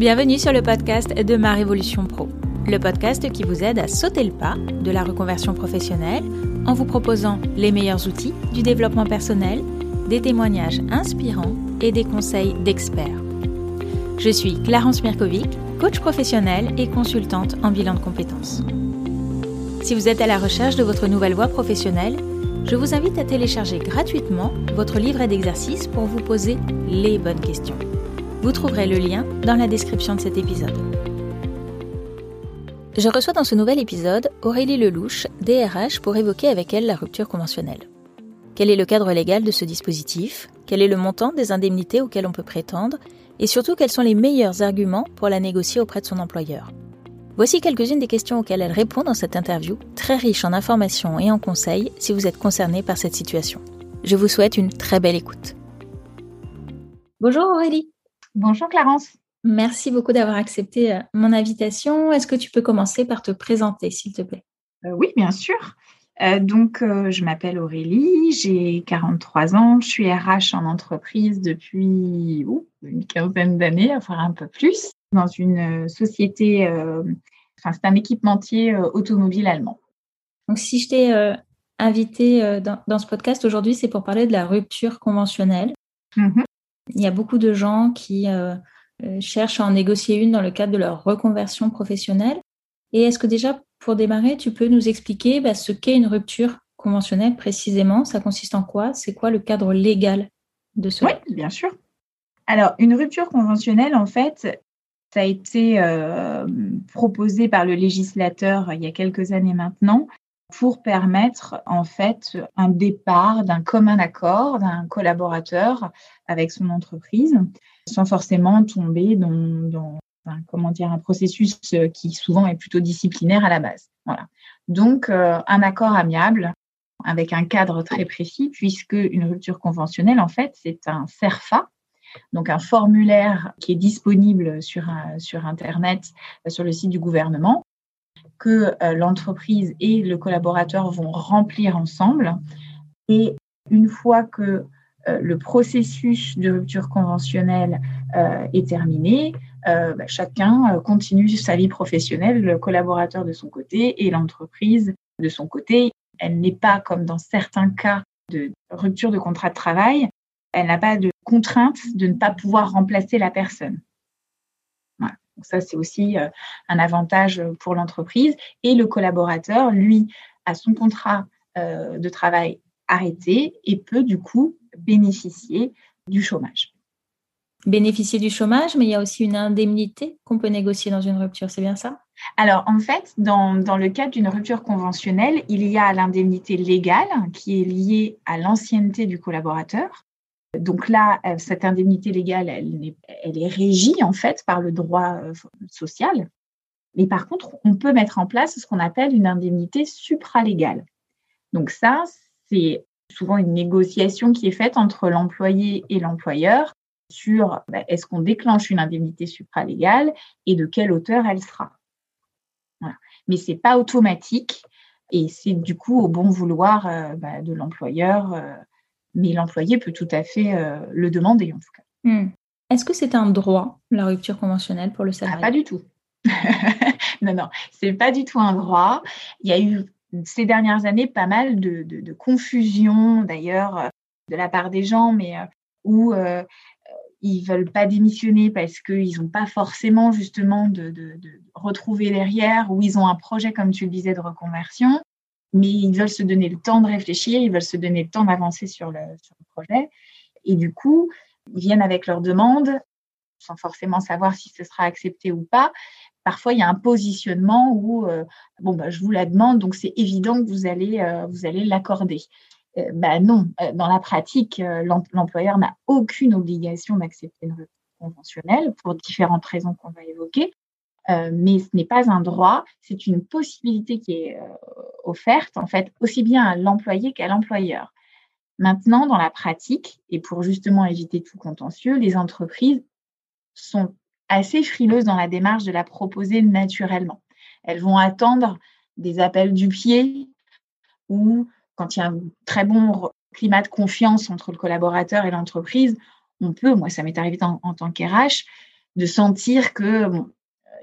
Bienvenue sur le podcast de Ma Révolution Pro, le podcast qui vous aide à sauter le pas de la reconversion professionnelle en vous proposant les meilleurs outils du développement personnel, des témoignages inspirants et des conseils d'experts. Je suis Clarence Mirkovic, coach professionnel et consultante en bilan de compétences. Si vous êtes à la recherche de votre nouvelle voie professionnelle, je vous invite à télécharger gratuitement votre livret d'exercices pour vous poser les bonnes questions. Vous trouverez le lien dans la description de cet épisode. Je reçois dans ce nouvel épisode Aurélie Lelouch, DRH, pour évoquer avec elle la rupture conventionnelle. Quel est le cadre légal de ce dispositif? Quel est le montant des indemnités auxquelles on peut prétendre? Et surtout, quels sont les meilleurs arguments pour la négocier auprès de son employeur? Voici quelques-unes des questions auxquelles elle répond dans cette interview, très riche en informations et en conseils si vous êtes concerné par cette situation. Je vous souhaite une très belle écoute. Bonjour Aurélie. Bonjour Clarence. Merci beaucoup d'avoir accepté euh, mon invitation. Est-ce que tu peux commencer par te présenter, s'il te plaît? Euh, Oui, bien sûr. Euh, donc, je m'appelle Aurélie, j'ai 43 ans, je suis RH en entreprise depuis une quinzaine d'années, enfin un peu plus dans une société, enfin c'est un équipementier automobile allemand. Donc si je t'ai invité dans, ce podcast aujourd'hui, c'est pour parler de la rupture conventionnelle. Mm-hmm. Il y a beaucoup de gens qui cherchent à en négocier une dans le cadre de leur reconversion professionnelle. Et est-ce que déjà, pour démarrer, tu peux nous expliquer bah, ce qu'est une rupture conventionnelle précisément? Ça consiste en quoi? C'est quoi le cadre légal de ce Oui, bien sûr. Alors, une rupture conventionnelle, en fait, ça a été euh, proposé par le législateur il y a quelques années maintenant pour permettre en fait un départ d'un commun accord d'un collaborateur avec son entreprise sans forcément tomber dans, comment dire un processus qui souvent est plutôt disciplinaire à la base. Voilà. Donc euh, un accord amiable avec un cadre très précis puisque une rupture conventionnelle en fait c'est un CERFA donc un formulaire qui est disponible sur, sur Internet, euh, sur le site du gouvernement, que euh, l'entreprise et le collaborateur vont remplir ensemble. Et une fois que euh, le processus de rupture conventionnelle est terminé, bah, chacun continue sa vie professionnelle, le collaborateur de son côté et l'entreprise de son côté. Elle n'est pas comme dans certains cas de rupture de contrat de travail, elle n'a pas de contrainte de ne pas pouvoir remplacer la personne. Donc ça, c'est aussi euh, un avantage pour l'entreprise. Et le collaborateur, lui, a son contrat euh, de travail arrêté et peut du coup bénéficier du chômage. Bénéficier du chômage, mais il y a aussi une indemnité qu'on peut négocier dans une rupture, c'est bien ça? Alors, en fait, dans, dans le cadre d'une rupture conventionnelle, il y a l'indemnité légale qui est liée à l'ancienneté du collaborateur. Donc là, euh, cette indemnité légale, elle, est régie en fait par le droit euh, social. Mais par contre, on peut mettre en place ce qu'on appelle une indemnité supralégale. Donc ça, c'est souvent une négociation qui est faite entre l'employé et l'employeur sur bah, est-ce qu'on déclenche une indemnité supralégale et de quelle hauteur elle sera. Mais ce n'est pas automatique et c'est du coup au bon vouloir euh, bah, de l'employeur mais l'employé peut tout à fait euh, le demander en tout cas. Hmm. Est-ce que c'est un droit, la rupture conventionnelle pour le salarié? ah, Pas du tout. non, non, c'est pas du tout un droit. Il y a eu ces dernières années pas mal de, de, confusion d'ailleurs euh, de la part des gens, mais euh, où euh, ils veulent pas démissionner parce qu'ils n'ont pas forcément justement de, de, retrouver derrière, ou ils ont un projet, comme tu le disais, de reconversion mais ils veulent se donner le temps de réfléchir, ils veulent se donner le temps d'avancer sur le, projet. Et du coup, ils viennent avec leurs demandes sans forcément savoir si ce sera accepté ou pas. Parfois, il y a un positionnement où, euh, bon, bah, je vous la demande, donc c'est évident que vous allez, euh, vous allez l'accorder. Euh, bah, non, dans la pratique, l'employeur n'a aucune obligation d'accepter une rupture conventionnelle pour différentes raisons qu'on va évoquer. Euh, mais ce n'est pas un droit, c'est une possibilité qui est euh, offerte en fait aussi bien à l'employé qu'à l'employeur. Maintenant, dans la pratique, et pour justement éviter tout contentieux, les entreprises sont assez frileuses dans la démarche de la proposer naturellement. Elles vont attendre des appels du pied ou quand il y a un très bon climat de confiance entre le collaborateur et l'entreprise, on peut, moi ça m'est arrivé en, en tant qu'RH, de sentir que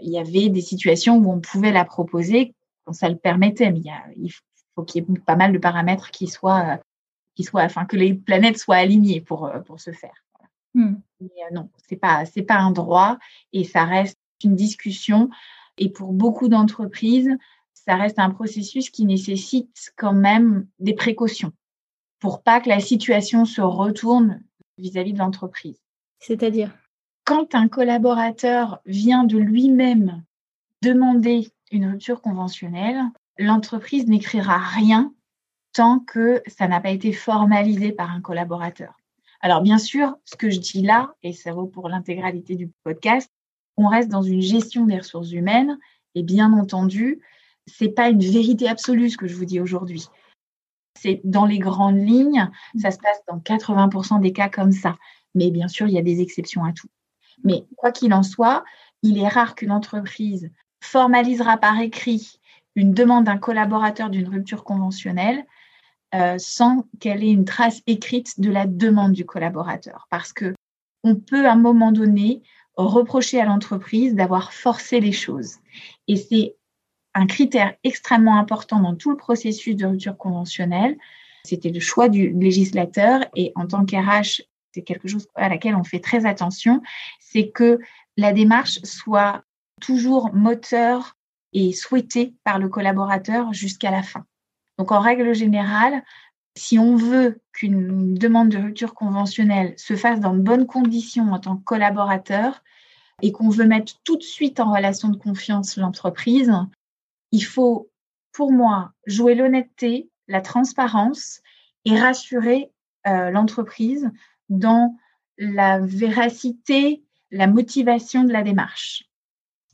il y avait des situations où on pouvait la proposer quand ça le permettait. Mais il, faut qu'il y ait pas mal de paramètres qui soient, qui soient, enfin que les planètes soient alignées pour pour se faire. Hmm. Mais non, c'est pas c'est pas un droit et ça reste une discussion. Et pour beaucoup d'entreprises, ça reste un processus qui nécessite quand même des précautions pour pas que la situation se retourne vis-à-vis de l'entreprise. C'est-à-dire? Quand un collaborateur vient de lui-même demander une rupture conventionnelle, l'entreprise n'écrira rien tant que ça n'a pas été formalisé par un collaborateur. Alors bien sûr, ce que je dis là, et ça vaut pour l'intégralité du podcast, on reste dans une gestion des ressources humaines et bien entendu, c'est pas une vérité absolue ce que je vous dis aujourd'hui. C'est dans les grandes lignes, ça se passe dans 80% des cas comme ça. Mais bien sûr, il y a des exceptions à tout. Mais quoi qu'il en soit, il est rare qu'une entreprise formalisera par écrit une demande d'un collaborateur d'une rupture conventionnelle euh, sans qu'elle ait une trace écrite de la demande du collaborateur. Parce que on peut à un moment donné reprocher à l'entreprise d'avoir forcé les choses. Et c'est un critère extrêmement important dans tout le processus de rupture conventionnelle. C'était le choix du législateur et en tant qu'RH, c'est quelque chose à laquelle on fait très attention, c'est que la démarche soit toujours moteur et souhaitée par le collaborateur jusqu'à la fin. Donc en règle générale, si on veut qu'une demande de rupture conventionnelle se fasse dans de bonnes conditions en tant que collaborateur et qu'on veut mettre tout de suite en relation de confiance l'entreprise, il faut, pour moi, jouer l'honnêteté, la transparence et rassurer euh, l'entreprise dans la véracité, la motivation de la démarche.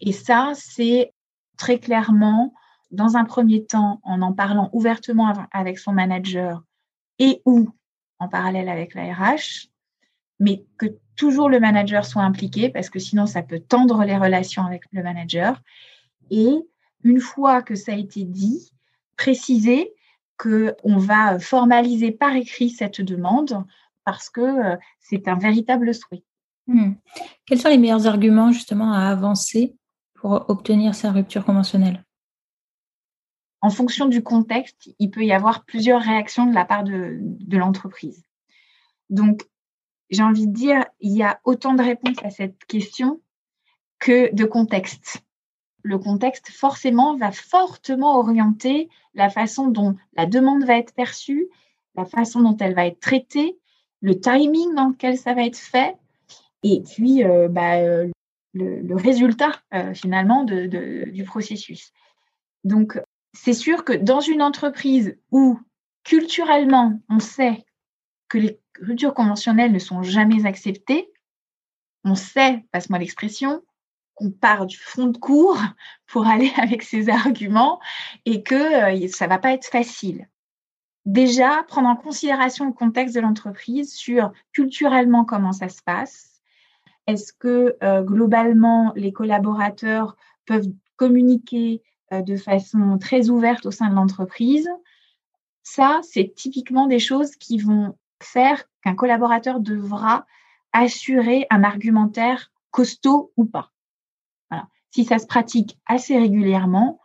Et ça, c'est très clairement, dans un premier temps, en en parlant ouvertement avec son manager et ou en parallèle avec la RH, mais que toujours le manager soit impliqué parce que sinon ça peut tendre les relations avec le manager. Et une fois que ça a été dit, préciser qu'on va formaliser par écrit cette demande parce que euh, c'est un véritable souhait. Hmm. Quels sont les meilleurs arguments justement à avancer pour obtenir sa rupture conventionnelle? En fonction du contexte, il peut y avoir plusieurs réactions de la part de, de l'entreprise. Donc, j'ai envie de dire, il y a autant de réponses à cette question que de contexte le contexte forcément va fortement orienter la façon dont la demande va être perçue, la façon dont elle va être traitée, le timing dans lequel ça va être fait, et puis euh, bah, euh, le, résultat euh, finalement du processus. Donc, c'est sûr que dans une entreprise où culturellement on sait que les ruptures conventionnelles ne sont jamais acceptées, on sait, passe-moi l'expression, qu'on part du fond de cours pour aller avec ses arguments et que ça va pas être facile. Déjà, prendre en considération le contexte de l'entreprise sur culturellement comment ça se passe. Est-ce que euh, globalement les collaborateurs peuvent communiquer euh, de façon très ouverte au sein de l'entreprise? Ça, c'est typiquement des choses qui vont faire qu'un collaborateur devra assurer un argumentaire costaud ou pas si ça se pratique assez régulièrement,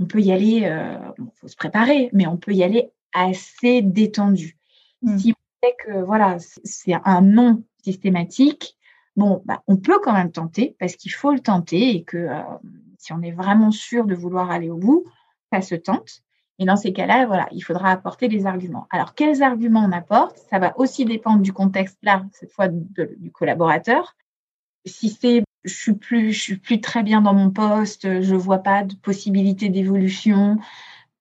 on peut y aller, il euh, faut se préparer, mais on peut y aller assez détendu. Mmh. Si on sait que voilà, c'est un non systématique, bon, bah, on peut quand même tenter parce qu'il faut le tenter et que euh, si on est vraiment sûr de vouloir aller au bout, ça se tente. Et dans ces cas-là, il faudra apporter des arguments. Alors, quels arguments on apporte? Ça va aussi dépendre du contexte, là, cette fois, du collaborateur. Si c'est je suis plus, suis plus très bien dans mon poste, je vois pas de possibilité d'évolution,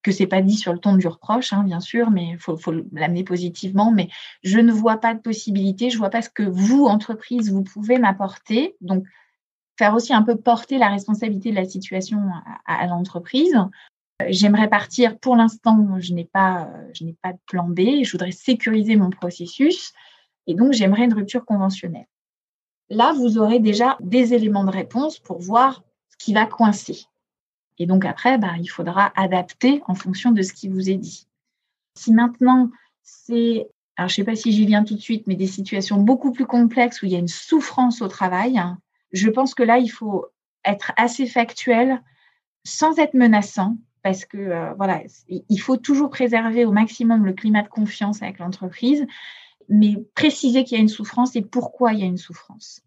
que c'est pas dit sur le ton du reproche, hein, bien sûr, mais il faut, l'amener positivement. Mais je ne vois pas de possibilité, je vois pas ce que vous, entreprise, vous pouvez m'apporter. Donc, faire aussi un peu porter la responsabilité de la situation à, l'entreprise. J'aimerais partir. Pour l'instant, je n'ai pas, je n'ai pas de plan B. Je voudrais sécuriser mon processus, et donc j'aimerais une rupture conventionnelle. Là, vous aurez déjà des éléments de réponse pour voir ce qui va coincer. Et donc après, bah, il faudra adapter en fonction de ce qui vous est dit. Si maintenant, c'est, alors je ne sais pas si j'y viens tout de suite, mais des situations beaucoup plus complexes où il y a une souffrance au travail, Je pense que là, il faut être assez factuel sans être menaçant parce que euh, voilà, il faut toujours préserver au maximum le climat de confiance avec l'entreprise, mais préciser qu'il y a une souffrance et pourquoi il y a une souffrance.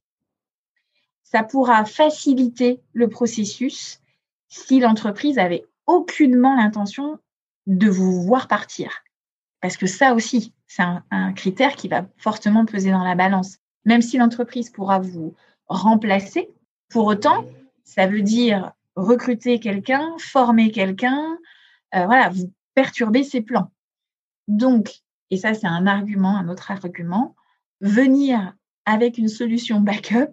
Ça pourra faciliter le processus si l'entreprise avait aucunement l'intention de vous voir partir. Parce que ça aussi, c'est un, critère qui va fortement peser dans la balance. Même si l'entreprise pourra vous remplacer, pour autant, ça veut dire recruter quelqu'un, former quelqu'un, euh, voilà, vous perturber ses plans. Donc, et ça c'est un argument, un autre argument, venir avec une solution backup,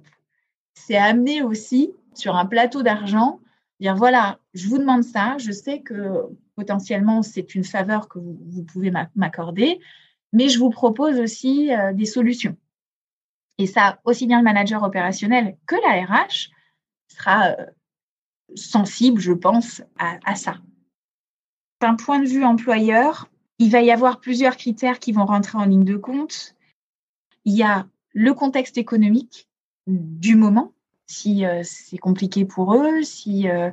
c'est amener aussi sur un plateau d'argent, dire voilà, je vous demande ça, je sais que potentiellement c'est une faveur que vous, pouvez m'accorder, mais je vous propose aussi euh, des solutions. Et ça, aussi bien le manager opérationnel que la RH sera euh, sensible, je pense, à, ça. D'un point de vue employeur, il va y avoir plusieurs critères qui vont rentrer en ligne de compte. Il y a le contexte économique du moment, si euh, c'est compliqué pour eux, si euh,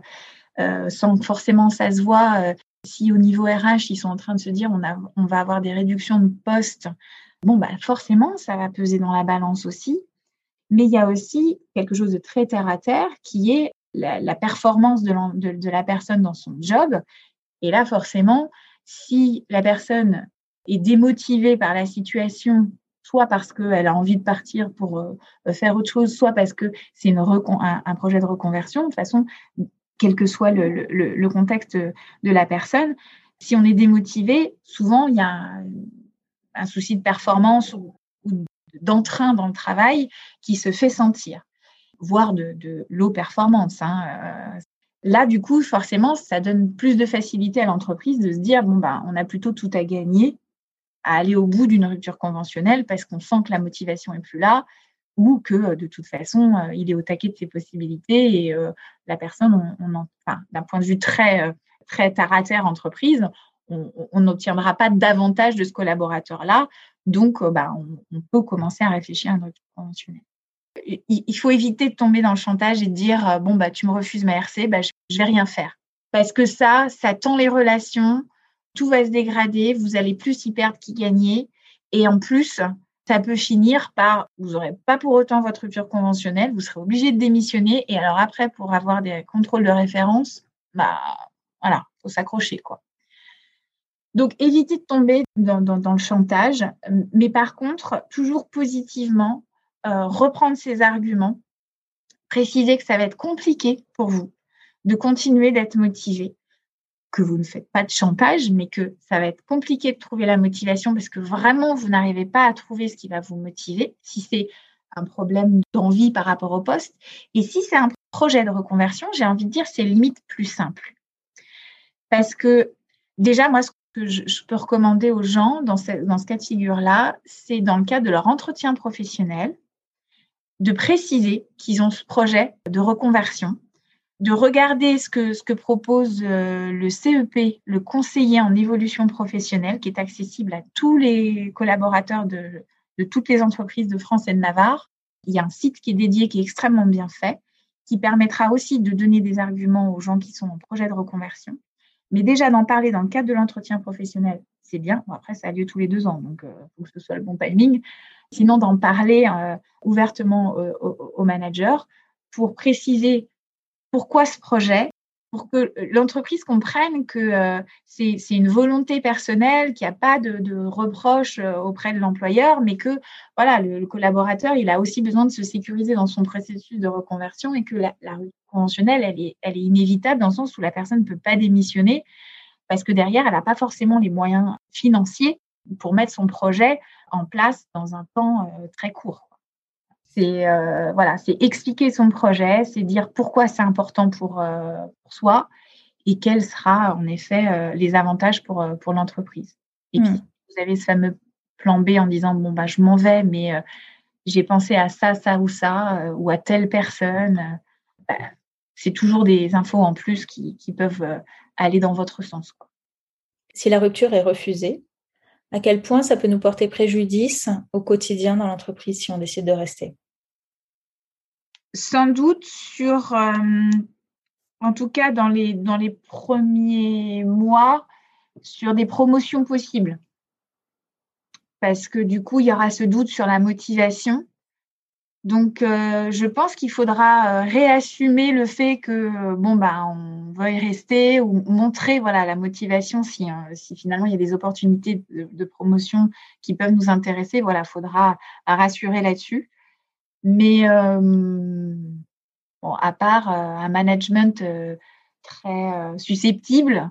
euh, sans forcément ça se voit, si au niveau RH ils sont en train de se dire on, va avoir des réductions de postes, bon bah forcément ça va peser dans la balance aussi. Mais il y a aussi quelque chose de très terre à terre qui est la, performance de, la personne dans son job. Et là, forcément, si la personne est démotivée par la situation, soit parce qu'elle a envie de partir pour euh, faire autre chose, soit parce que c'est un, un, projet de reconversion, de toute façon, quel que soit le, contexte de la personne, si on est démotivé, souvent il y a un, souci de performance ou d'entrain dans le travail qui se fait sentir voire de, de low performance. Hein, euh. Là, du coup, forcément, ça donne plus de facilité à l'entreprise de se dire bon, ben, on a plutôt tout à gagner à aller au bout d'une rupture conventionnelle parce qu'on sent que la motivation est plus là ou que euh, de toute façon, euh, il est au taquet de ses possibilités et la personne, d'un point de vue très, très terre entreprise, on n'obtiendra pas davantage de ce collaborateur-là. Donc, ben, on, peut commencer à réfléchir à une rupture conventionnelle il faut éviter de tomber dans le chantage et de dire euh, bon bah tu me refuses ma RC, bah, je, ne vais rien faire parce que ça ça tend les relations, tout va se dégrader, vous allez plus y perdre qu'y gagner. Et en plus ça peut finir par vous n'aurez pas pour autant votre rupture conventionnelle, vous serez obligé de démissionner. Et alors après pour avoir des contrôles de référence, bah voilà, faut s'accrocher. Donc, éviter de tomber dans, le chantage, mais par contre, toujours positivement, euh, reprendre ces arguments, préciser que ça va être compliqué pour vous de continuer d'être motivé, que vous ne faites pas de chantage, mais que ça va être compliqué de trouver la motivation parce que vraiment, vous n'arrivez pas à trouver ce qui va vous motiver, si c'est un problème d'envie par rapport au poste. Et si c'est un projet de reconversion, j'ai envie de dire, c'est limite plus simple. Parce que déjà, moi, ce que je, peux recommander aux gens dans ce, dans ce cas de figure-là, c'est dans le cadre de leur entretien professionnel, de préciser qu'ils ont ce projet de reconversion, de regarder ce que, ce que propose euh, le CEP, le conseiller en évolution professionnelle, qui est accessible à tous les collaborateurs de, de toutes les entreprises de France et de Navarre. Il y a un site qui est dédié, qui est extrêmement bien fait, qui permettra aussi de donner des arguments aux gens qui sont en projet de reconversion. Mais déjà d'en parler dans le cadre de l'entretien professionnel, c'est bien. après, ça a lieu tous les deux ans, donc il euh, faut que ce soit le bon timing. Sinon, d'en parler euh, ouvertement au, manager pour préciser pourquoi ce projet, pour que l'entreprise comprenne que euh, c'est une volonté personnelle, qu'il n'y a pas de, reproche auprès de l'employeur, mais que voilà, le, collaborateur, il a aussi besoin de se sécuriser dans son processus de reconversion et que la, la conventionnelle, elle est, elle est inévitable dans le sens où la personne ne peut pas démissionner parce que derrière, elle n'a pas forcément les moyens financiers pour mettre son projet en place dans un temps euh, très court. C'est euh, voilà, c'est expliquer son projet, c'est dire pourquoi c'est important pour, euh, pour, soi et quels sera en effet les avantages pour, pour l'entreprise. Et puis, hmm. vous avez ce fameux plan B en disant bon bah je m'en vais, mais j'ai pensé à ça, ça ou ça, ou à telle personne. Bah, c'est toujours des infos en plus qui, qui peuvent aller dans votre sens. Si la rupture est refusée, à quel point ça peut nous porter préjudice au quotidien dans l'entreprise si on décide de rester? Sans doute sur, en tout cas dans les, premiers mois, sur des promotions possibles. Parce que du coup, il y aura ce doute sur la motivation. Donc, euh, je pense qu'il faudra euh, réassumer le fait que bon bah on veuille rester ou montrer voilà la motivation si finalement il y a des opportunités de, promotion qui peuvent nous intéresser. Voilà, faudra rassurer là-dessus. Mais euh, bon, à part un management très susceptible,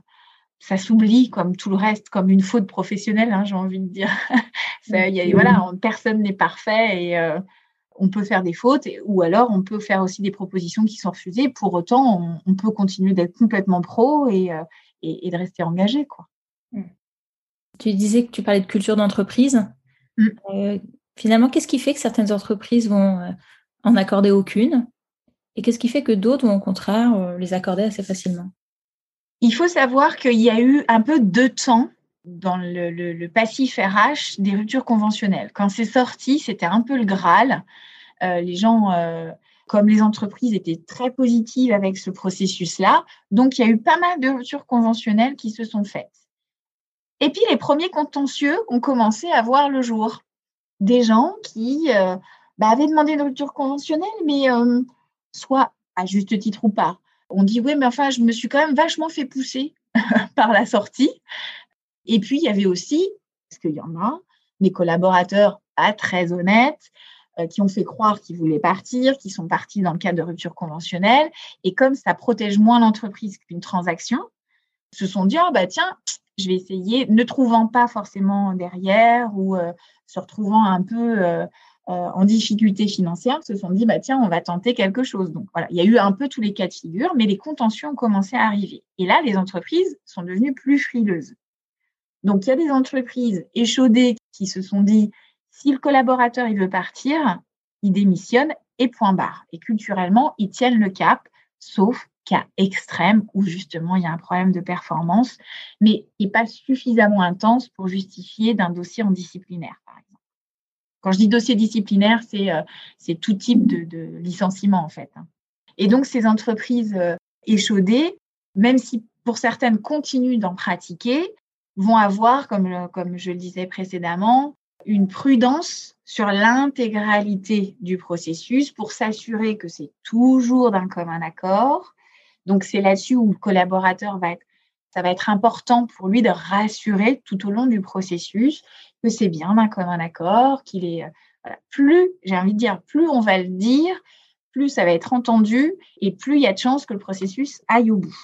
ça s'oublie comme tout le reste, comme une faute professionnelle, hein, j'ai envie de dire. ça, y a, voilà, personne n'est parfait et on peut faire des fautes ou alors on peut faire aussi des propositions qui sont refusées. Pour autant, on, peut continuer d'être complètement pro et, euh, de rester engagé. Quoi. Hmm. Tu disais que tu parlais de culture d'entreprise. Hmm. Euh, finalement, qu'est-ce qui fait que certaines entreprises vont euh, en accorder aucune? Et qu'est-ce qui fait que d'autres vont au contraire les accorder assez facilement? Il faut savoir qu'il y a eu un peu de temps dans le, passif RH des ruptures conventionnelles. Quand c'est sorti, c'était un peu le Graal. Euh, les gens, euh, comme les entreprises, étaient très positives avec ce processus-là. Donc, il y a eu pas mal de ruptures conventionnelles qui se sont faites. Et puis, les premiers contentieux ont commencé à voir le jour. Des gens qui euh, bah, avaient demandé une rupture conventionnelle, mais soit à juste titre ou pas. On dit, oui, mais enfin, je me suis quand même vachement fait pousser par la sortie. Et puis, il y avait aussi, parce qu'il y en a, mes collaborateurs pas très honnêtes, euh, qui ont fait croire qu'ils voulaient partir, qui sont partis dans le cadre de rupture conventionnelle. Et comme ça protège moins l'entreprise qu'une transaction, se sont dit, oh, bah, tiens, je vais essayer, ne trouvant pas forcément derrière ou euh, se retrouvant un peu euh, en difficulté financière, se sont dit, bah, tiens, on va tenter quelque chose. Donc voilà, il y a eu un peu tous les cas de figure, mais les contentieux ont commencé à arriver. Et là, les entreprises sont devenues plus frileuses. Donc, il y a des entreprises échaudées qui se sont dit, si le collaborateur il veut partir, il démissionne et point barre. Et culturellement, ils tiennent le cap, sauf cas extrême où justement il y a un problème de performance, mais il n'est pas suffisamment intense pour justifier d'un dossier en disciplinaire, par exemple. Quand je dis dossier disciplinaire, c'est euh, tout type de, licenciement en fait. Hein. Et donc ces entreprises euh, échaudées, même si pour certaines continuent d'en pratiquer, vont avoir, comme, comme je le disais précédemment, une prudence sur l'intégralité du processus pour s'assurer que c'est toujours d'un commun accord. Donc, c'est là-dessus où le collaborateur va être, ça va être important pour lui de rassurer tout au long du processus que c'est bien d'un commun accord, qu'il est, plus, j'ai envie de dire, plus on va le dire, plus ça va être entendu et plus il y a de chances que le processus aille au bout.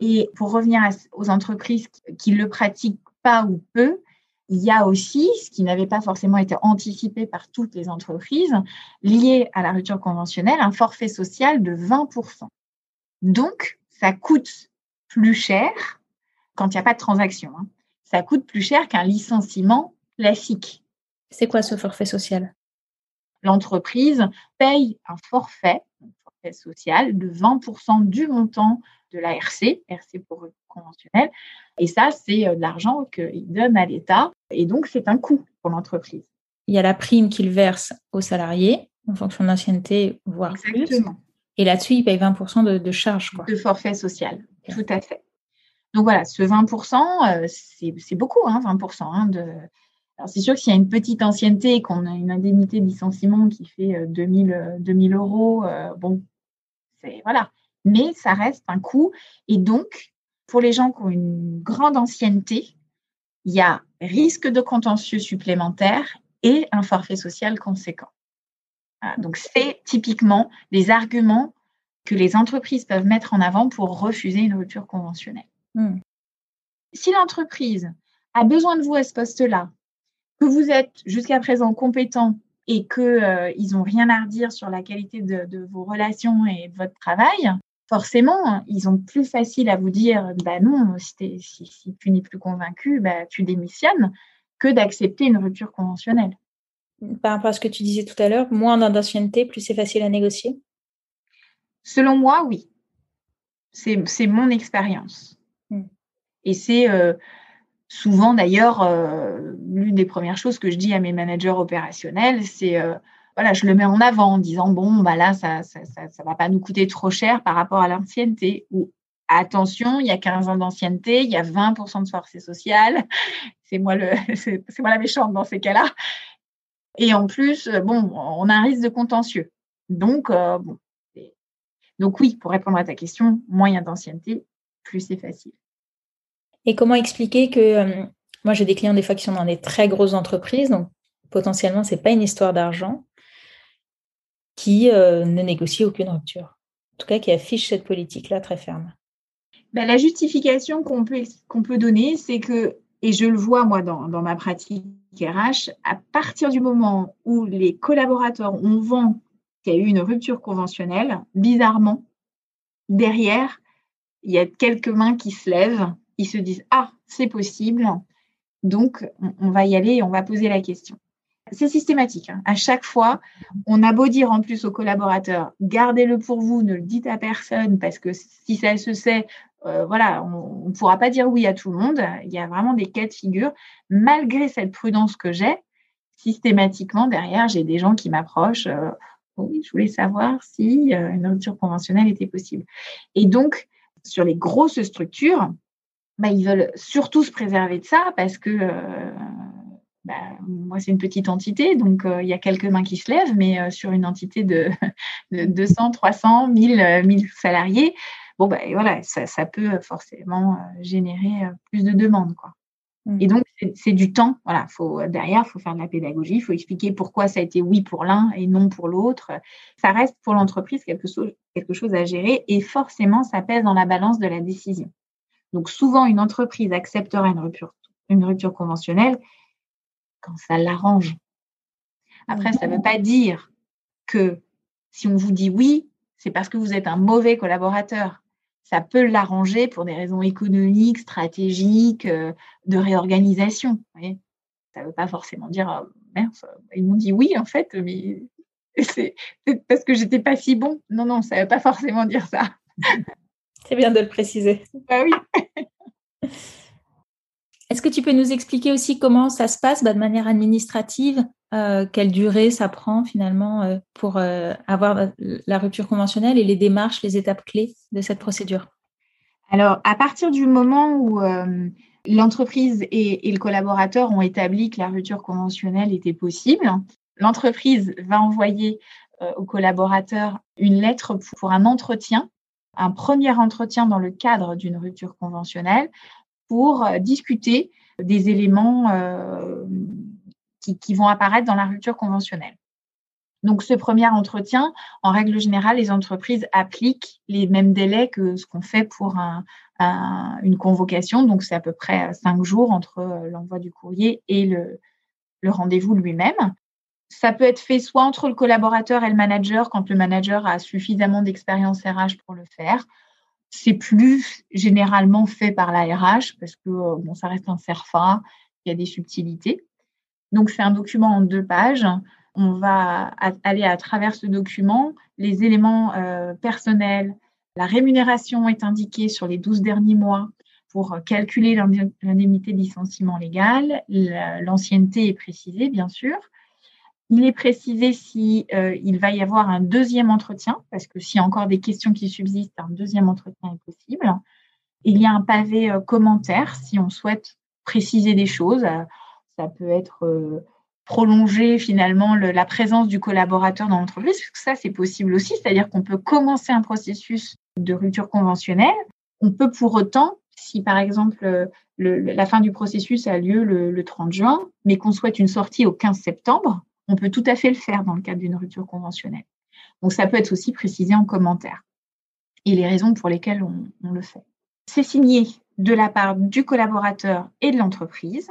Et pour revenir aux entreprises qui le pratiquent pas ou peu, il y a aussi, ce qui n'avait pas forcément été anticipé par toutes les entreprises, lié à la rupture conventionnelle, un forfait social de 20%. Donc, ça coûte plus cher quand il n'y a pas de transaction. Hein. Ça coûte plus cher qu'un licenciement classique. C'est quoi ce forfait social? L'entreprise paye un forfait, un forfait social de 20% du montant de la RC, RC pour conventionnel. Et ça, c'est euh, de l'argent qu'il donne à l'État. Et donc, c'est un coût pour l'entreprise. Il y a la prime qu'il verse aux salariés en fonction de l'ancienneté, voire Exactement. plus. Et là-dessus, il paye 20% de, de charge. De forfait social, tout à fait. Donc voilà, ce 20%, euh, c'est beaucoup, hein, 20%. Hein, de... Alors c'est sûr que s'il y a une petite ancienneté et qu'on a une indemnité de licenciement qui fait 2000, euh, 2000 euros, bon, c'est voilà mais ça reste un coût. Et donc, pour les gens qui ont une grande ancienneté, il y a risque de contentieux supplémentaire et un forfait social conséquent. donc, c'est typiquement des arguments que les entreprises peuvent mettre en avant pour refuser une rupture conventionnelle. Hmm. Si l'entreprise a besoin de vous à ce poste-là, que vous êtes jusqu'à présent compétent et qu'ils euh, n'ont rien à redire sur la qualité de, vos relations et de votre travail, forcément, ils ont plus facile à vous dire bah non, si, si, tu n'es plus convaincu, bah, tu démissionnes, que d'accepter une rupture conventionnelle. Par rapport à ce que tu disais tout à l'heure, moins d'ancienneté, plus c'est facile à négocier? Selon moi, oui. C'est mon expérience. Hmm. Et c'est euh, souvent d'ailleurs euh, l'une des premières choses que je dis à mes managers opérationnels, c'est euh, voilà, je le mets en avant en disant bon, bah là, ça ça, ça, va pas nous coûter trop cher par rapport à l'ancienneté. Ou attention, il y a 15 ans d'ancienneté, il y a 20% de forcé sociale. C'est moi, le, moi la méchante dans ces cas-là. Et en plus, bon, on a un risque de contentieux. Donc, euh, bon. Donc oui, pour répondre à ta question, moins il y a d'ancienneté, plus c'est facile. Et comment expliquer que euh, moi j'ai des clients des fois qui sont dans des très grosses entreprises, donc potentiellement c'est pas une histoire d'argent, qui euh, ne négocie aucune rupture. En tout cas, qui affiche cette politique-là très ferme. Ben, la justification qu'on peut, qu'on peut donner, c'est que, et je le vois moi dans, dans ma pratique RH, à partir du moment où les collaborateurs ont vent qu'il y a eu une rupture conventionnelle, bizarrement, derrière, il y a quelques mains qui se lèvent, ils se disent Ah, c'est possible, donc on va y aller et on va poser la question. C'est systématique. Hein. À chaque fois, on a beau dire en plus aux collaborateurs, gardez-le pour vous, ne le dites à personne, parce que si ça se sait, euh, voilà, on ne pourra pas dire oui à tout le monde. Il y a vraiment des cas de figure. Malgré cette prudence que j'ai, systématiquement, derrière, j'ai des gens qui m'approchent. Euh, oui, je voulais savoir si euh, une rupture conventionnelle était possible. Et donc, sur les grosses structures, bah, ils veulent surtout se préserver de ça parce que bah, moi, c'est une petite entité, donc euh, il y a quelques mains qui se lèvent, mais euh, sur une entité de, 200, 300, 1000, 1000 salariés, bon, bah, voilà, ça, peut forcément euh, générer plus de demandes. Quoi. Et mmh. donc, c'est du temps. Voilà, faut, derrière, il faut faire de la pédagogie, il faut expliquer pourquoi ça a été oui pour l'un et non pour l'autre. Ça reste pour l'entreprise quelque chose, quelque chose à gérer et forcément, ça pèse dans la balance de la décision. Donc, souvent, une entreprise acceptera une rupture, une rupture conventionnelle quand ça l'arrange. Après, ça ne veut pas dire que si on vous dit oui, c'est parce que vous êtes un mauvais collaborateur. Ça peut l'arranger pour des raisons économiques, stratégiques, euh, de réorganisation. ça ne veut pas forcément dire oh, merde, ils m'ont dit oui en fait, mais c'est parce que j'étais pas si bon. Non, non, ça ne veut pas forcément dire ça. C'est bien de le préciser. Bah oui. Est-ce que tu peux nous expliquer aussi comment ça se passe bah, de manière administrative euh, Quelle durée ça prend finalement euh, pour euh, avoir la rupture conventionnelle et les démarches, les étapes clés de cette procédure? Alors, à partir du moment où l'entreprise et, le collaborateur ont établi que la rupture conventionnelle était possible, l'entreprise va envoyer au collaborateur une lettre pour un entretien un premier entretien dans le cadre d'une rupture conventionnelle pour euh, discuter des éléments euh, qui, vont apparaître dans la rupture conventionnelle. Donc, ce premier entretien, en règle générale, les entreprises appliquent les mêmes délais que ce qu'on fait pour une convocation. Donc, c'est à peu près cinq jours entre euh, l'envoi du courrier et le, le rendez-vous lui-même. Ça peut être fait soit entre le collaborateur et le manager, quand le manager a suffisamment d'expérience RH pour le faire, c'est plus généralement fait par la RH parce que euh, bon, ça reste un CERFA, il y a des subtilités. Donc, c'est un document en deux pages. On va aller à travers ce document, les éléments euh, personnels, la rémunération est indiquée sur les 12 derniers mois pour calculer l'indemnité de licenciement légal. L'ancienneté est précisée, bien sûr. Il est précisé si euh, il va y avoir un deuxième entretien, parce que s'il y a encore des questions qui subsistent, un deuxième entretien est possible. Il y a un pavé euh, commentaire si on souhaite préciser des choses. Ça peut être euh, prolonger finalement la présence du collaborateur dans l'entreprise, ça c'est possible aussi, c'est-à-dire qu'on peut commencer un processus de rupture conventionnelle. On peut pour autant, si par exemple la fin du processus a lieu le 30 juin, mais qu'on souhaite une sortie au 15 septembre, on peut tout à fait le faire dans le cadre d'une rupture conventionnelle. Donc ça peut être aussi précisé en commentaire et les raisons pour lesquelles on, le fait. C'est signé de la part du collaborateur et de l'entreprise.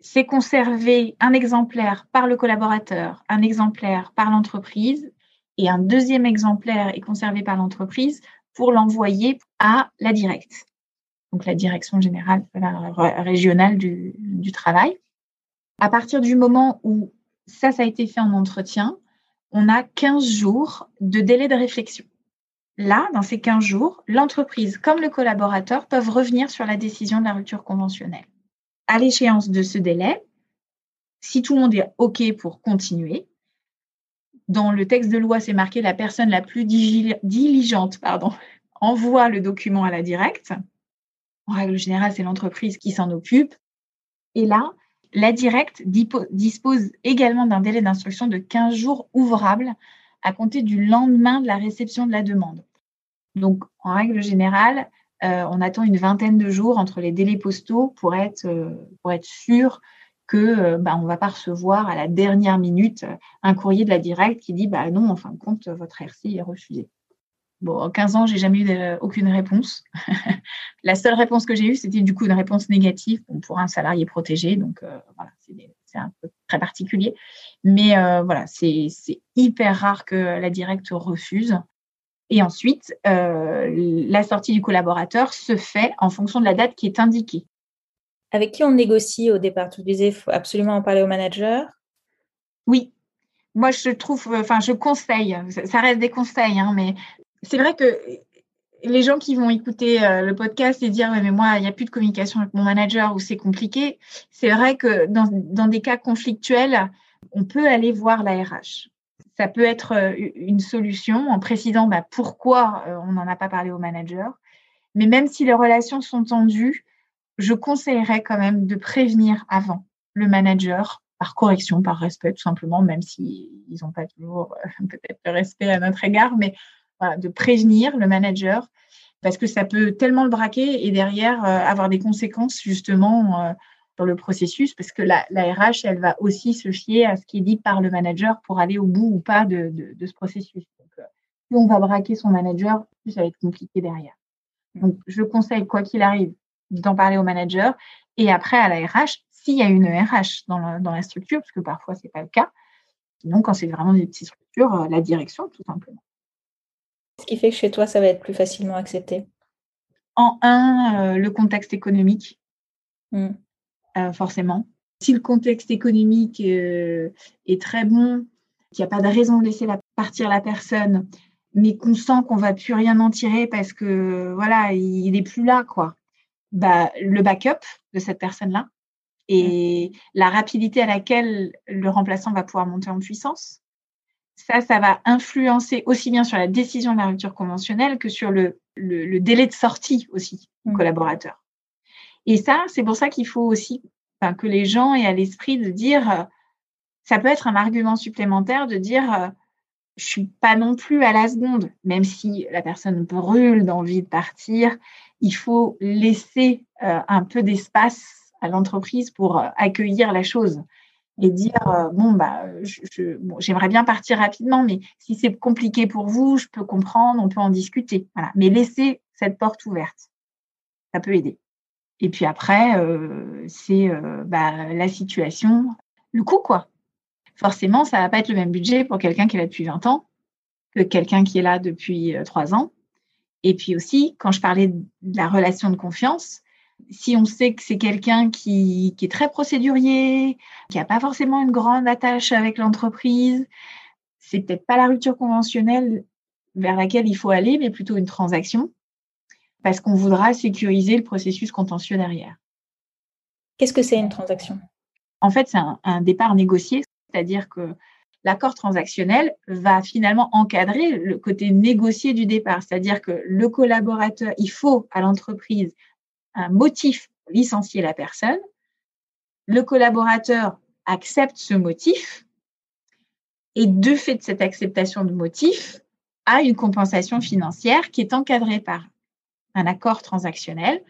C'est conservé un exemplaire par le collaborateur, un exemplaire par l'entreprise et un deuxième exemplaire est conservé par l'entreprise pour l'envoyer à la directe, donc la direction générale régionale du, du travail. À partir du moment où ça, ça a été fait en entretien. On a 15 jours de délai de réflexion. Là, dans ces 15 jours, l'entreprise comme le collaborateur peuvent revenir sur la décision de la rupture conventionnelle. À l'échéance de ce délai, si tout le monde est OK pour continuer, dans le texte de loi, c'est marqué la personne la plus diligente pardon, envoie le document à la directe. En règle générale, c'est l'entreprise qui s'en occupe. Et là, la directe dispose également d'un délai d'instruction de 15 jours ouvrables à compter du lendemain de la réception de la demande. Donc, en règle générale, euh, on attend une vingtaine de jours entre les délais postaux pour être, euh, sûr que euh, bah, ne va pas recevoir à la dernière minute un courrier de la directe qui dit bah non, en fin de compte, votre RC est refusé. Bon, en 15 ans, j'ai jamais eu aucune réponse. la seule réponse que j'ai eue, c'était du coup une réponse négative pour un salarié protégé. Donc voilà, c'est un peu très particulier. Mais voilà, c'est hyper rare que la directe refuse. Et ensuite, euh, la sortie du collaborateur se fait en fonction de la date qui est indiquée. Avec qui on négocie au départ? Tu disais, il faut absolument en parler au manager Oui. Moi, je trouve, enfin, je conseille, ça reste des conseils, hein, mais c'est vrai que les gens qui vont écouter euh, le podcast et dire, mais moi, il n'y a plus de communication avec mon manager ou c'est compliqué, c'est vrai que dans, dans des cas conflictuels, on peut aller voir la RH ça peut être euh, une solution en précisant bah, pourquoi euh, on n'en a pas parlé au manager. Mais même si les relations sont tendues, je conseillerais quand même de prévenir avant le manager par correction, par respect, tout simplement, même s'ils n'ont pas toujours peut-être le respect à notre égard, mais de prévenir le manager parce que ça peut tellement le braquer et derrière avoir des conséquences justement le processus parce que la, RH, elle va aussi se fier à ce qui est dit par le manager pour aller au bout ou pas de, ce processus. Donc, euh, plus on va braquer son manager, plus ça va être compliqué derrière. Donc, je conseille, quoi qu'il arrive, d'en parler au manager et après à la RH, s'il y a une RH dans la, dans la structure, parce que parfois, ce n'est pas le cas. Sinon, quand c'est vraiment des petites structures, euh, la direction, tout simplement. Ce qui fait que chez toi, ça va être plus facilement accepté En un, euh, le contexte économique. Mmh. Euh, forcément. Si le contexte économique euh, est très bon, qu'il n'y a pas de raison de laisser partir la personne, mais qu'on sent qu'on va plus rien en tirer parce que voilà, il n'est plus là, quoi. Bah, le backup de cette personne-là et la rapidité à laquelle le remplaçant va pouvoir monter en puissance, ça, ça va influencer aussi bien sur la décision de la rupture conventionnelle que sur le, le, délai de sortie aussi du mmh. collaborateur. Et ça, c'est pour ça qu'il faut aussi que les gens aient à l'esprit de dire, euh, ça peut être un argument supplémentaire de dire, euh, je suis pas non plus à la seconde, même si la personne brûle d'envie de partir, il faut laisser euh, un peu d'espace à l'entreprise pour accueillir la chose et dire bon bah j'aimerais bien partir rapidement mais si c'est compliqué pour vous je peux comprendre on peut en discuter voilà mais laisser cette porte ouverte ça peut aider et puis après, euh, c'est euh, bah, la situation, le coût, quoi. Forcément, ça va pas être le même budget pour quelqu'un qui est là depuis 20 ans que quelqu'un qui est là depuis 3 euh, ans. Et puis aussi, quand je parlais de la relation de confiance, si on sait que c'est quelqu'un qui, qui, est très procédurier, qui n'a pas forcément une grande attache avec l'entreprise, c'est peut-être pas la rupture conventionnelle vers laquelle il faut aller, mais plutôt une transaction parce qu'on voudra sécuriser le processus contentieux derrière. Qu'est-ce que c'est une transaction? En fait, c'est un, départ négocié, c'est-à-dire que l'accord transactionnel va finalement encadrer le côté négocié du départ, c'est-à-dire que le collaborateur, il faut à l'entreprise un motif pour licencier la personne, le collaborateur accepte ce motif et de fait de cette acceptation de motif, a une compensation financière qui est encadrée par un accord transactionnel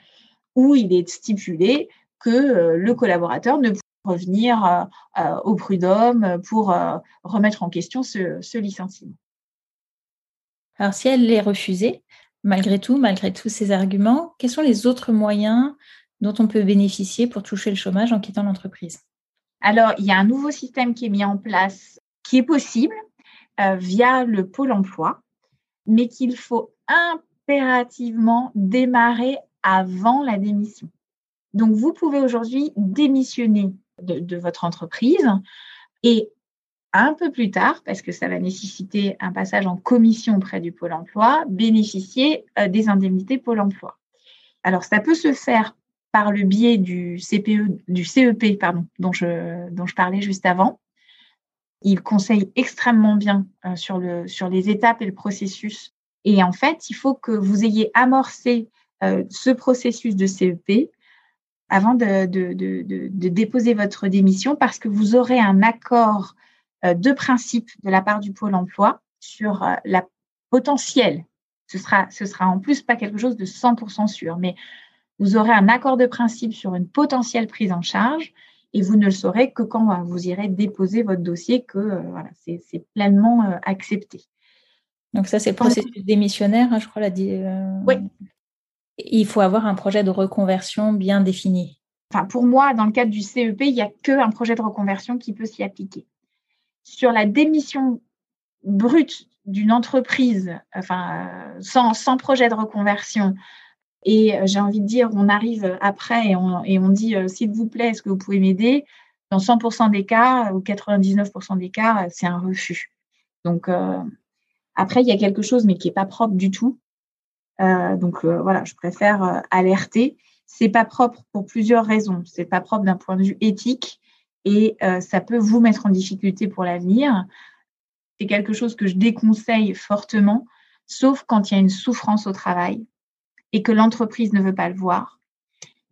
où il est stipulé que euh, le collaborateur ne peut revenir euh, euh, au prud'homme pour remettre en question ce, licenciement. Alors, si elle est refusée, malgré tout, malgré tous ces arguments, quels sont les autres moyens dont on peut bénéficier pour toucher le chômage en quittant l'entreprise? Alors, il y a un nouveau système qui est mis en place qui est possible via le pôle emploi, mais qu'il faut impérativement démarrer avant la démission. Donc, vous pouvez aujourd'hui démissionner de, votre entreprise et un peu plus tard, parce que ça va nécessiter un passage en commission auprès du Pôle emploi, bénéficier euh, des indemnités Pôle emploi. Alors, ça peut se faire par le biais du CPE, du CEP, pardon, dont je, dont je parlais juste avant. Il conseille extrêmement bien sur, le, sur les étapes et le processus. Et en fait, il faut que vous ayez amorcé ce processus de CEP avant de, de, déposer votre démission parce que vous aurez un accord de principe de la part du Pôle emploi sur la potentielle. Ce sera, ce sera en plus pas quelque chose de 100% sûr, mais vous aurez un accord de principe sur une potentielle prise en charge et vous ne le saurez que quand vous irez déposer votre dossier, que voilà, c'est pleinement accepté. Donc ça, c'est le processus démissionnaire, hein, je crois, l'a dit. Oui, il faut avoir un projet de reconversion bien défini. Enfin, pour moi, dans le cadre du CEP, il n'y a qu'un projet de reconversion qui peut s'y appliquer. Sur la démission brute d'une entreprise, enfin, sans, sans, projet de reconversion, et euh, j'ai envie de dire, on arrive après et on, dit, euh, s'il vous plaît, est-ce que vous pouvez m'aider? Dans 100% des cas ou 99% des cas, c'est un refus. Donc, euh, après, il y a quelque chose, mais qui n'est pas propre du tout. Euh, donc euh, voilà, je préfère euh, alerter. C'est pas propre pour plusieurs raisons. C'est pas propre d'un point de vue éthique et ça peut vous mettre en difficulté pour l'avenir. C'est quelque chose que je déconseille fortement, sauf quand il y a une souffrance au travail et que l'entreprise ne veut pas le voir.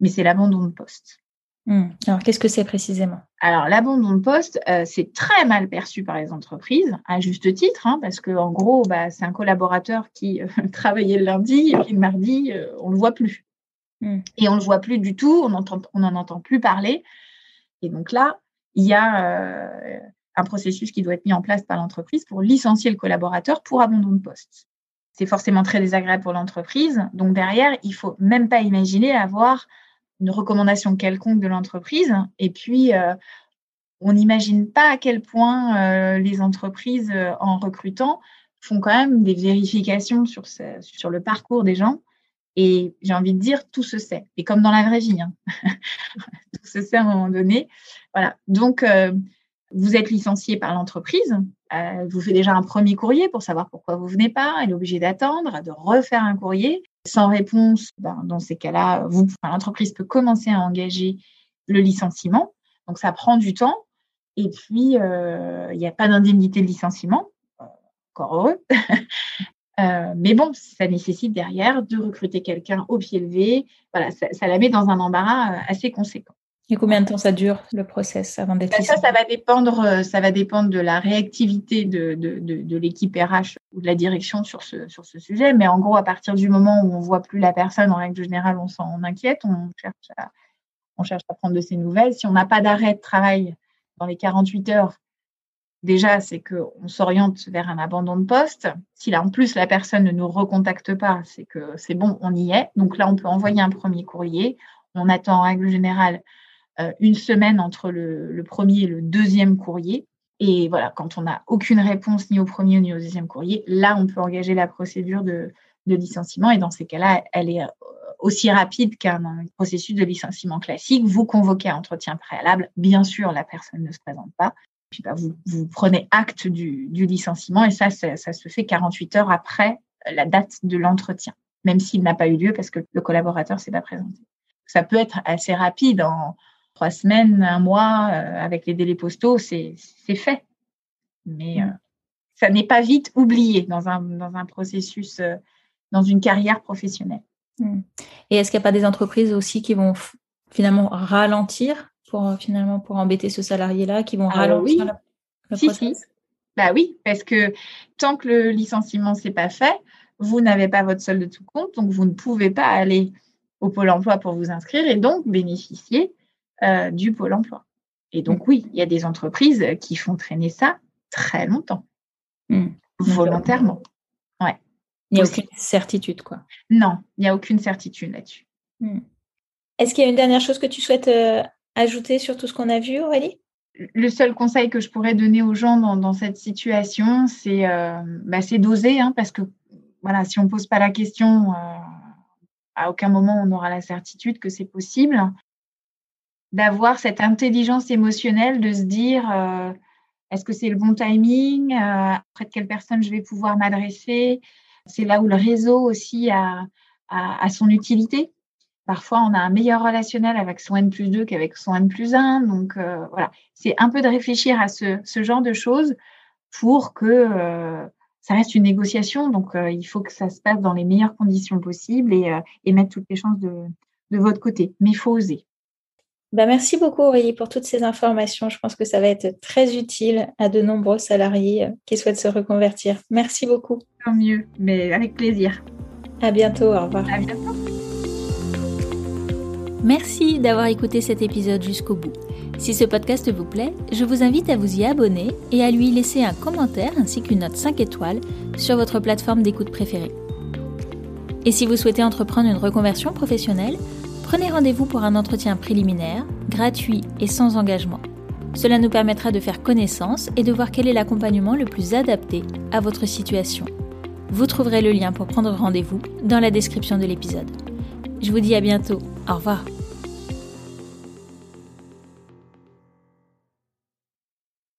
Mais c'est l'abandon de poste. Hmm. Alors, qu'est-ce que c'est précisément? Alors, l'abandon de poste, euh, c'est très mal perçu par les entreprises, à juste titre, hein, parce qu'en gros, bah, c'est un collaborateur qui euh, travaillait le lundi et puis le mardi, euh, on ne le voit plus. Hmm. Et on ne le voit plus du tout, on n'en entend plus parler. Et donc là, il y a un processus qui doit être mis en place par l'entreprise pour licencier le collaborateur pour abandon de poste. C'est forcément très désagréable pour l'entreprise. Donc derrière, il faut même pas imaginer avoir une recommandation quelconque de l'entreprise. Et puis, euh, on n'imagine pas à quel point euh, les entreprises, euh, en recrutant, font quand même des vérifications sur le parcours des gens. Et j'ai envie de dire, tout se sait. Et comme dans la vraie vie, hein. tout se sait à un moment donné. Voilà. Donc, vous êtes licencié par l'entreprise. vous faites déjà un premier courrier pour savoir pourquoi vous venez pas. Elle est obligée d'attendre, de refaire un courrier. Sans réponse, ben, dans ces cas-là, l'entreprise peut commencer à engager le licenciement. Donc, ça prend du temps. Et puis, euh, il n'y a pas d'indemnité de licenciement. Encore heureux. Euh, mais bon, ça nécessite derrière de recruter quelqu'un au pied levé. Voilà, ça, la met dans un embarras euh, assez conséquent. Et combien de temps ça dure le process avant d'être ben, Ça, ça va dépendre, euh, ça va dépendre de la réactivité de, de, de, l'équipe RH ou de la direction sur ce, sur ce sujet. Mais en gros, à partir du moment où on voit plus la personne, en règle générale, on s'en inquiète, on cherche, à, on cherche à prendre de ses nouvelles. Si on n'a pas d'arrêt de travail dans les 48 heures, déjà, c'est qu'on s'oriente vers un abandon de poste. Si là, en plus, la personne ne nous recontacte pas, c'est que c'est bon, on y est. Donc là, on peut envoyer un premier courrier. On attend en règle générale euh, une semaine entre le, premier et le deuxième courrier. Et voilà, quand on n'a aucune réponse ni au premier ni au deuxième courrier, là, on peut engager la procédure de, licenciement. Et dans ces cas-là, elle est euh, aussi rapide qu'un processus de licenciement classique. Vous convoquez un entretien préalable. Bien sûr, la personne ne se présente pas. Puis, bah, vous, vous, prenez acte du, licenciement et ça, ça, ça, se fait 48 heures après la date de l'entretien, même s'il n'a pas eu lieu parce que le collaborateur ne s'est pas présenté. Ça peut être assez rapide en, trois semaines, un mois, euh, avec les délais postaux, c'est fait. Mais euh, ça n'est pas vite oublié dans un, dans un processus, euh, dans une carrière professionnelle. Hmm. Et est-ce qu'il n'y a pas des entreprises aussi qui vont finalement ralentir pour finalement pour embêter ce salarié-là, qui vont ah ralentir oui. la, si, si. Bah oui, parce que tant que le licenciement n'est pas fait, vous n'avez pas votre solde de tout compte, donc vous ne pouvez pas aller au pôle emploi pour vous inscrire et donc bénéficier euh, du pôle emploi. Et donc, mm. oui, il y a des entreprises qui font traîner ça très longtemps, mm. volontairement. Ouais. Il n'y a aucune certitude, quoi. Non, il n'y a aucune certitude là-dessus. Mm. Est-ce qu'il y a une dernière chose que tu souhaites euh, ajouter sur tout ce qu'on a vu, Aurélie? Le seul conseil que je pourrais donner aux gens dans, cette situation, c'est euh, bah, d'oser, hein, parce que voilà, si on ne pose pas la question, à aucun moment on aura la certitude que c'est possible d'avoir cette intelligence émotionnelle, de se dire euh, est-ce que c'est le bon timing euh, Auprès de quelle personne je vais pouvoir m'adresser? C'est là où le réseau aussi a, a, son utilité. Parfois, on a un meilleur relationnel avec son N plus 2 qu'avec son N plus 1. Donc, euh, voilà, c'est un peu de réfléchir à ce, genre de choses pour que euh, ça reste une négociation. Donc, euh, il faut que ça se passe dans les meilleures conditions possibles et, mettre toutes les chances de, votre côté. Mais il faut oser. Bah merci beaucoup Aurélie pour toutes ces informations. Je pense que ça va être très utile à de nombreux salariés qui souhaitent se reconvertir. Merci beaucoup. Tant mieux, mais avec plaisir. À bientôt, au revoir. À bientôt. Merci d'avoir écouté cet épisode jusqu'au bout. Si ce podcast vous plaît, je vous invite à vous y abonner et à lui laisser un commentaire ainsi qu'une note 5 étoiles sur votre plateforme d'écoute préférée. Et si vous souhaitez entreprendre une reconversion professionnelle, prenez rendez-vous pour un entretien préliminaire, gratuit et sans engagement. Cela nous permettra de faire connaissance et de voir quel est l'accompagnement le plus adapté à votre situation. Vous trouverez le lien pour prendre rendez-vous dans la description de l'épisode. Je vous dis à bientôt. Au revoir.